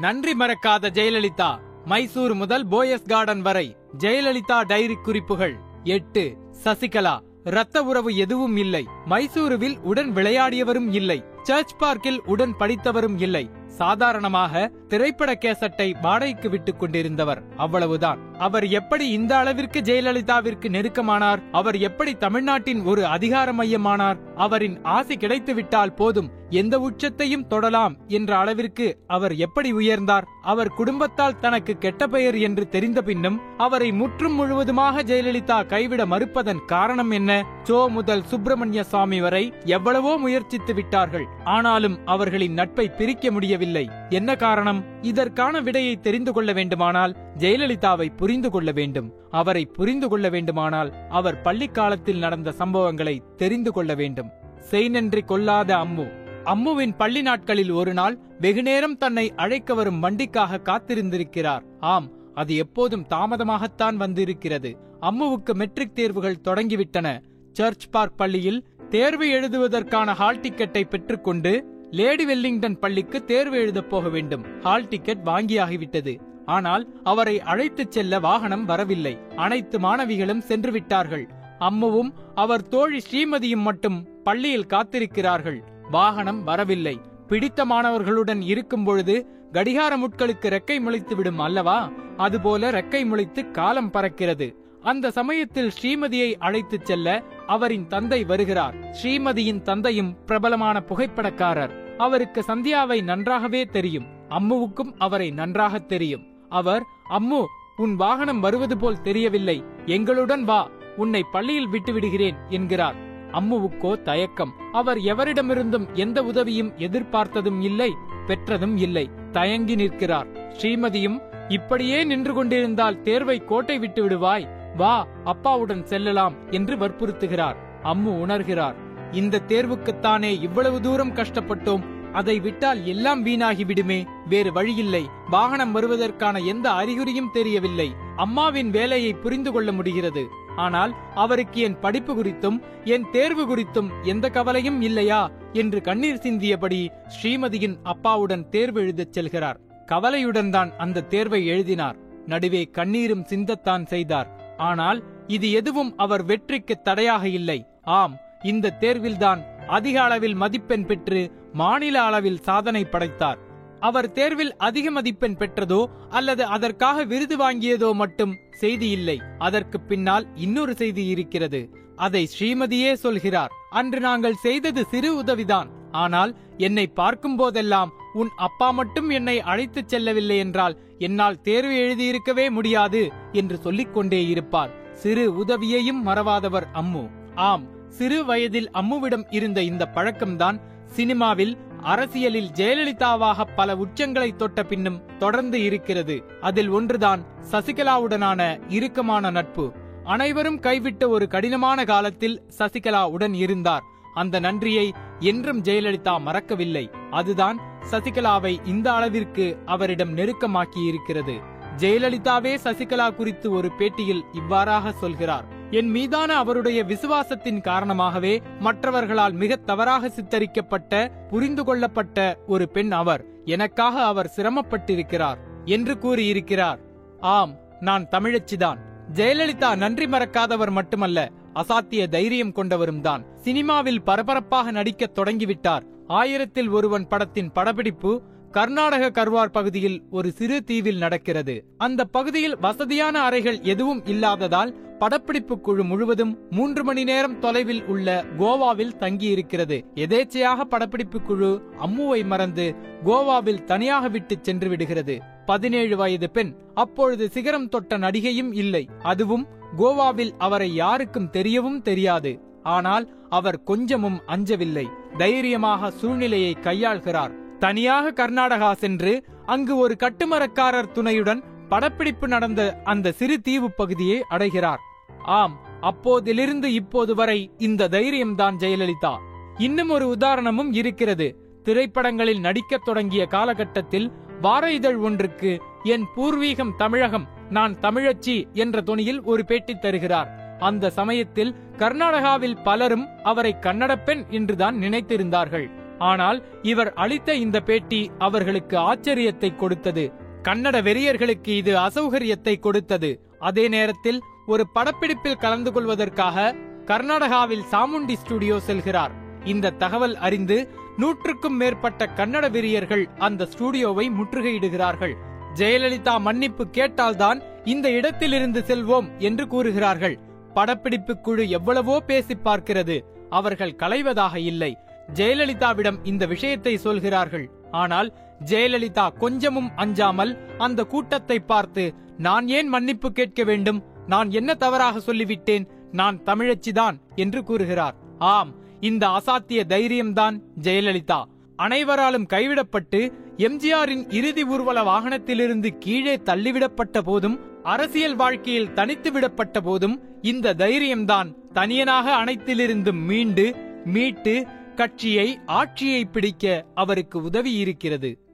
நன்றி மறக்காத ஜெயலலிதா. மைசூர் முதல் போயஸ் கார்டன் வரை ஜெயலலிதா டைரி குறிப்புகள். எட்டு சசிகலா. இரத்த உறவு எதுவும் இல்லை. மைசூருவில் உடன் விளையாடியவரும் இல்லை. சர்ச் பார்க்கில் உடன் படித்தவரும் இல்லை. சாதாரணமாக திரைப்பட கேசட்டை வாடகைக்கு விட்டுக் கொண்டிருந்தவர் அவ்வளவுதான். அவர் எப்படி இந்த அளவிற்கு ஜெயலலிதாவிற்கு நெருக்கமானார்? அவர் எப்படி தமிழ்நாட்டின் ஒரு அதிகார மையமானார்? அவரின் ஆசை கிடைத்து விட்டால் போதும். எந்த உச்சத்தையும் தொடலாம் என்ற அளவிற்கு அவர் எப்படி உயர்ந்தார்? அவர் குடும்பத்தால் தனக்கு கெட்ட பெயர் என்று தெரிந்த பின்னும் அவரை முற்றும் முழுவதுமாக ஜெயலலிதா கைவிட மறுப்பதன் காரணம் என்ன? சோ முதல் சுப்பிரமணிய சுவாமி வரை எவ்வளவோ முயற்சித்து விட்டார்கள். ஆனாலும் அவர்களின் நட்பை பிரிக்க முடியவில்லை. என்ன காரணம்? இதற்கான விடையை தெரிந்து கொள்ள வேண்டுமானால் ஜெயலலிதாவை புரிந்து கொள்ள வேண்டும். அவரை புரிந்து கொள்ள வேண்டுமானால் அவர் பள்ளிக்காலத்தில் நடந்த சம்பவங்களை தெரிந்து கொள்ள வேண்டும். செய்நன்றி கொள்ளாத அம்மு. அம்முவின் பள்ளி நாட்களில் ஒரு நாள் வெகுநேரம் தன்னை அழைக்க வரும் வண்டிக்காக காத்திருந்திருக்கிறார். ஆம் அது எப்போதும் தாமதமாகத்தான் வந்திருக்கிறது. அம்முவுக்கு மெட்ரிக் தேர்வுகள் தொடங்கிவிட்டன. சர்ச் பார்க் பள்ளியில் தேர்வு எழுதுவதற்கான ஹால் டிக்கெட்டை பெற்றுக்கொண்டு லேடி வெல்லிங்டன் பள்ளிக்கு தேர்வு எழுதப் போக வேண்டும். ஹால் டிக்கெட் வாங்கியாகிவிட்டது. ஆனால் அவரை அழைத்துச் செல்ல வாகனம் வரவில்லை. அனைத்து மாணவிகளும் சென்று விட்டார்கள். அம்முவும் அவர் தோழி ஸ்ரீமதியும் மட்டும் பள்ளியில் காத்திருக்கிறார்கள். வாகனம் வரவில்லை. பிடித்த மாணவர்களுடன் இருக்கும் பொழுது கடிகார முட்களுக்கு ரெக்கை முளைத்து விடும் அல்லவா? அதுபோல ரெக்கை முளைத்து காலம் பறக்கிறது. அந்த சமயத்தில் ஸ்ரீமதியை அழைத்துச் செல்ல அவரின் தந்தை வருகிறார். ஸ்ரீமதியின் தந்தையும் பிரபலமான புகைப்படக்காரர். அவருக்கு சந்தியாவை நன்றாகவே தெரியும். அம்முவுக்கும் அவரை நன்றாக தெரியும். அவர் அம்மு உன் வாகனம் வருவது போல் தெரியவில்லை. எங்களுடன் வா. உன்னை பள்ளியில் விட்டு விடுகிறேன் என்கிறார். அம்முவுக்கோ தயக்கம். அவர் எவரிடமிருந்தும் எந்த உதவியும் எதிர்பார்த்ததும் இல்லை பெற்றதும் இல்லை. தயங்கி நிற்கிறார். ஸ்ரீமதியும் இப்படியே நின்று கொண்டிருந்தால் தேர்வை கோட்டை விட்டு விடுவாய். வா அப்பாவுடன் செல்லலாம் என்று வற்புறுத்துகிறார். அம்மு உணர்கிறார். இந்த தேர்வுக்குத்தானே இவ்வளவு தூரம் கஷ்டப்பட்டோம். அதை விட்டால் எல்லாம் வீணாகி விடுமே வேறு வழியில்லை. வாகனம் வருவதற்கான எந்த அறிகுறியும் தெரியவில்லை. அம்மாவின் வேலையை புரிந்து கொள்ள முடிகிறது. ஆனால் அவருக்கு என் படிப்பு குறித்தும் என் தேர்வு குறித்தும் எந்த கவலையும் இல்லையா? என்று கண்ணீர் சிந்தியபடி ஸ்ரீமதியின் அப்பாவுடன் தேர்வு எழுதச் செல்கிறார். கவலையுடன் தான் அந்த தேர்வை எழுதினார். நடுவே கண்ணீரும் சிந்தத்தான் செய்தார். ஆனால் இது எதுவும் அவர் வெற்றிக்கு தடையாக இல்லை. ஆம் இந்த தேர்வில்தான் அதிக அளவில் மதிப்பெண் பெற்று மாநில அளவில் சாதனை படைத்தார். அவர் தேர்வில் அதிக மதிப்பெண் பெற்றதோ அல்லது அதற்காக விருது வாங்கியதோ மட்டும் செய்தி இல்லை. அதற்கு பின்னால் இன்னொரு செய்தி இருக்கிறது. அதை ஸ்ரீமதியே சொல்கிறார். அன்று நாங்கள் செய்தது சிறு உதவிதான். ஆனால் என்னை பார்க்கும் போதெல்லாம் உன் அப்பா மட்டும் என்னை அழைத்துச் செல்லவில்லை என்றால் என்னால் தேர்வு எழுதியிருக்கவே முடியாது என்று சொல்லிக் கொண்டே இருப்பார். சிறு உதவியையும் மறவாதவர் அம்மு. ஆம் சிறு வயதில் அம்முவிடம் இருந்த இந்த பழக்கம்தான் சினிமாவில் அரசியலில் ஜெயலலிதாவாக பல உச்சங்களை தொட்ட பின்னும் தொடர்ந்து இருக்கிறது. அதில் ஒன்றுதான் சசிகலாவுடனான இறுக்கமான நட்பு. அனைவரும் கைவிட்ட ஒரு கடினமான காலத்தில் சசிகலா உடன் இருந்தார். அந்த நன்றியை என்றும் ஜெயலலிதா மறக்கவில்லை. அதுதான் சசிகலாவை இந்த அளவிற்கு அவரிடம் நெருக்கமாக்கியிருக்கிறது. ஜெயலலிதாவே சசிகலா குறித்து ஒரு பேட்டியில் இவ்வாறாக சொல்கிறார். என் மீதான அவருடைய விசுவாசத்தின் காரணமாகவே மற்றவர்களால் மிக தவறாக சித்தரிக்கப்பட்ட புரிந்து கொள்ளப்பட்ட ஒரு பெண் அவர். எனக்காக அவர் சிரமப்பட்டிருக்கிறார் என்று கூறியிருக்கிறார். ஆம் நான் தமிழச்சிதான். ஜெயலலிதா நன்றி மறக்காதவர் மட்டுமல்ல அசாத்திய தைரியம் கொண்டவரும் தான். சினிமாவில் பரபரப்பாக நடிக்க தொடங்கிவிட்டார். ஆயிரத்தில் ஒருவன் படத்தின் படப்பிடிப்பு கர்நாடக கர்வார் பகுதியில் ஒரு சிறு தீவில் நடக்கிறது. அந்த பகுதியில் வசதியான அறைகள் எதுவும் இல்லாததால் படப்பிடிப்பு குழு முழுவதும் மூன்று மணி நேரம் தொலைவில் உள்ள கோவாவில் தங்கியிருக்கிறது. எதேச்சையாக படப்பிடிப்பு குழு அம்முவை மறந்து கோவாவில் தனியாக விட்டு சென்று விடுகிறது. பதினேழு வயது பெண். அப்பொழுது சிகரம் தொட்ட நடிகையும் இல்லை. அதுவும் கோவாவில் அவரை யாருக்கும் தெரியவும் தெரியாது. ஆனால் அவர் கொஞ்சமும் அஞ்சவில்லை. தைரியமாக சூழ்நிலையை கையாள்கிறார். தனியாக கர்நாடகா சென்று அங்கு ஒரு கட்டுமரக்காரர் துணையுடன் படப்பிடிப்பு நடந்த அந்த சிறு தீவு பகுதியை அடைகிறார். ஆம் அப்போதிலிருந்து இப்போது வரை இந்த தைரியம்தான் ஜெயலலிதா. இன்னும் ஒரு உதாரணமும் இருக்கிறது. திரைப்படங்களில் நடிக்கத் தொடங்கிய காலகட்டத்தில் வார இதழ் ஒன்றுக்கு என் பூர்வீகம் தமிழகம் நான் தமிழச்சி என்ற தொனியில் ஒரு பேட்டி தருகிறார். அந்த சமயத்தில் கர்நாடகாவில் பலரும் அவரை கன்னட பெண் என்றுதான் நினைத்திருந்தார்கள். ஆனால் இவர் அளித்த இந்த பேட்டி அவர்களுக்கு ஆச்சரியத்தை கொடுத்தது. கன்னட வெறியர்களுக்கு இது அசௌகரியத்தை கொடுத்தது. அதே நேரத்தில் ஒரு படப்பிடிப்பில் கலந்து கொள்வதற்காக கர்நாடகாவில் சாமுண்டி ஸ்டுடியோ செல்கிறார். இந்த தகவல் அறிந்து நூற்றுக்கும் மேற்பட்ட கன்னட வெறியர்கள் அந்த ஸ்டுடியோவை முற்றுகையிடுகிறார்கள். ஜெயலலிதா மன்னிப்பு கேட்டால்தான் இந்த இடத்திலிருந்து செல்வோம் என்று கூறுகிறார்கள். படப்பிடிப்பு குழு எவ்வளவோ பேசி பார்க்கிறது. அவர்கள் களைவதாக இல்லை. ஜெயலலிதாவிடம் இந்த விஷயத்தை சொல்கிறார்கள். ஆனால் ஜெயலலிதா கொஞ்சமும் அஞ்சாமல் அந்த கூட்டத்தை பார்த்து நான் ஏன் மன்னிப்பு கேட்க வேண்டும்? நான் என்ன தவறாக சொல்லிவிட்டேன்? நான் தமிழச்சிதான் என்று கூறுகிறார். ஆம் இந்த அசாத்திய தைரியம்தான் ஜெயலலிதா. அனைவராலும் கைவிடப்பட்டு எம்ஜிஆரின் இறுதி ஊர்வல வாகனத்திலிருந்து கீழே தள்ளிவிடப்பட்ட போதும் அரசியல் வாழ்க்கையில் தனித்து விடப்பட்ட போதும் இந்த தைரியம்தான் தனியனாக அனைத்திலிருந்தும் மீண்டு மீட்டு கட்சியை ஆட்சியை பிடிக்க அவருக்கு உதவி இருக்கிறது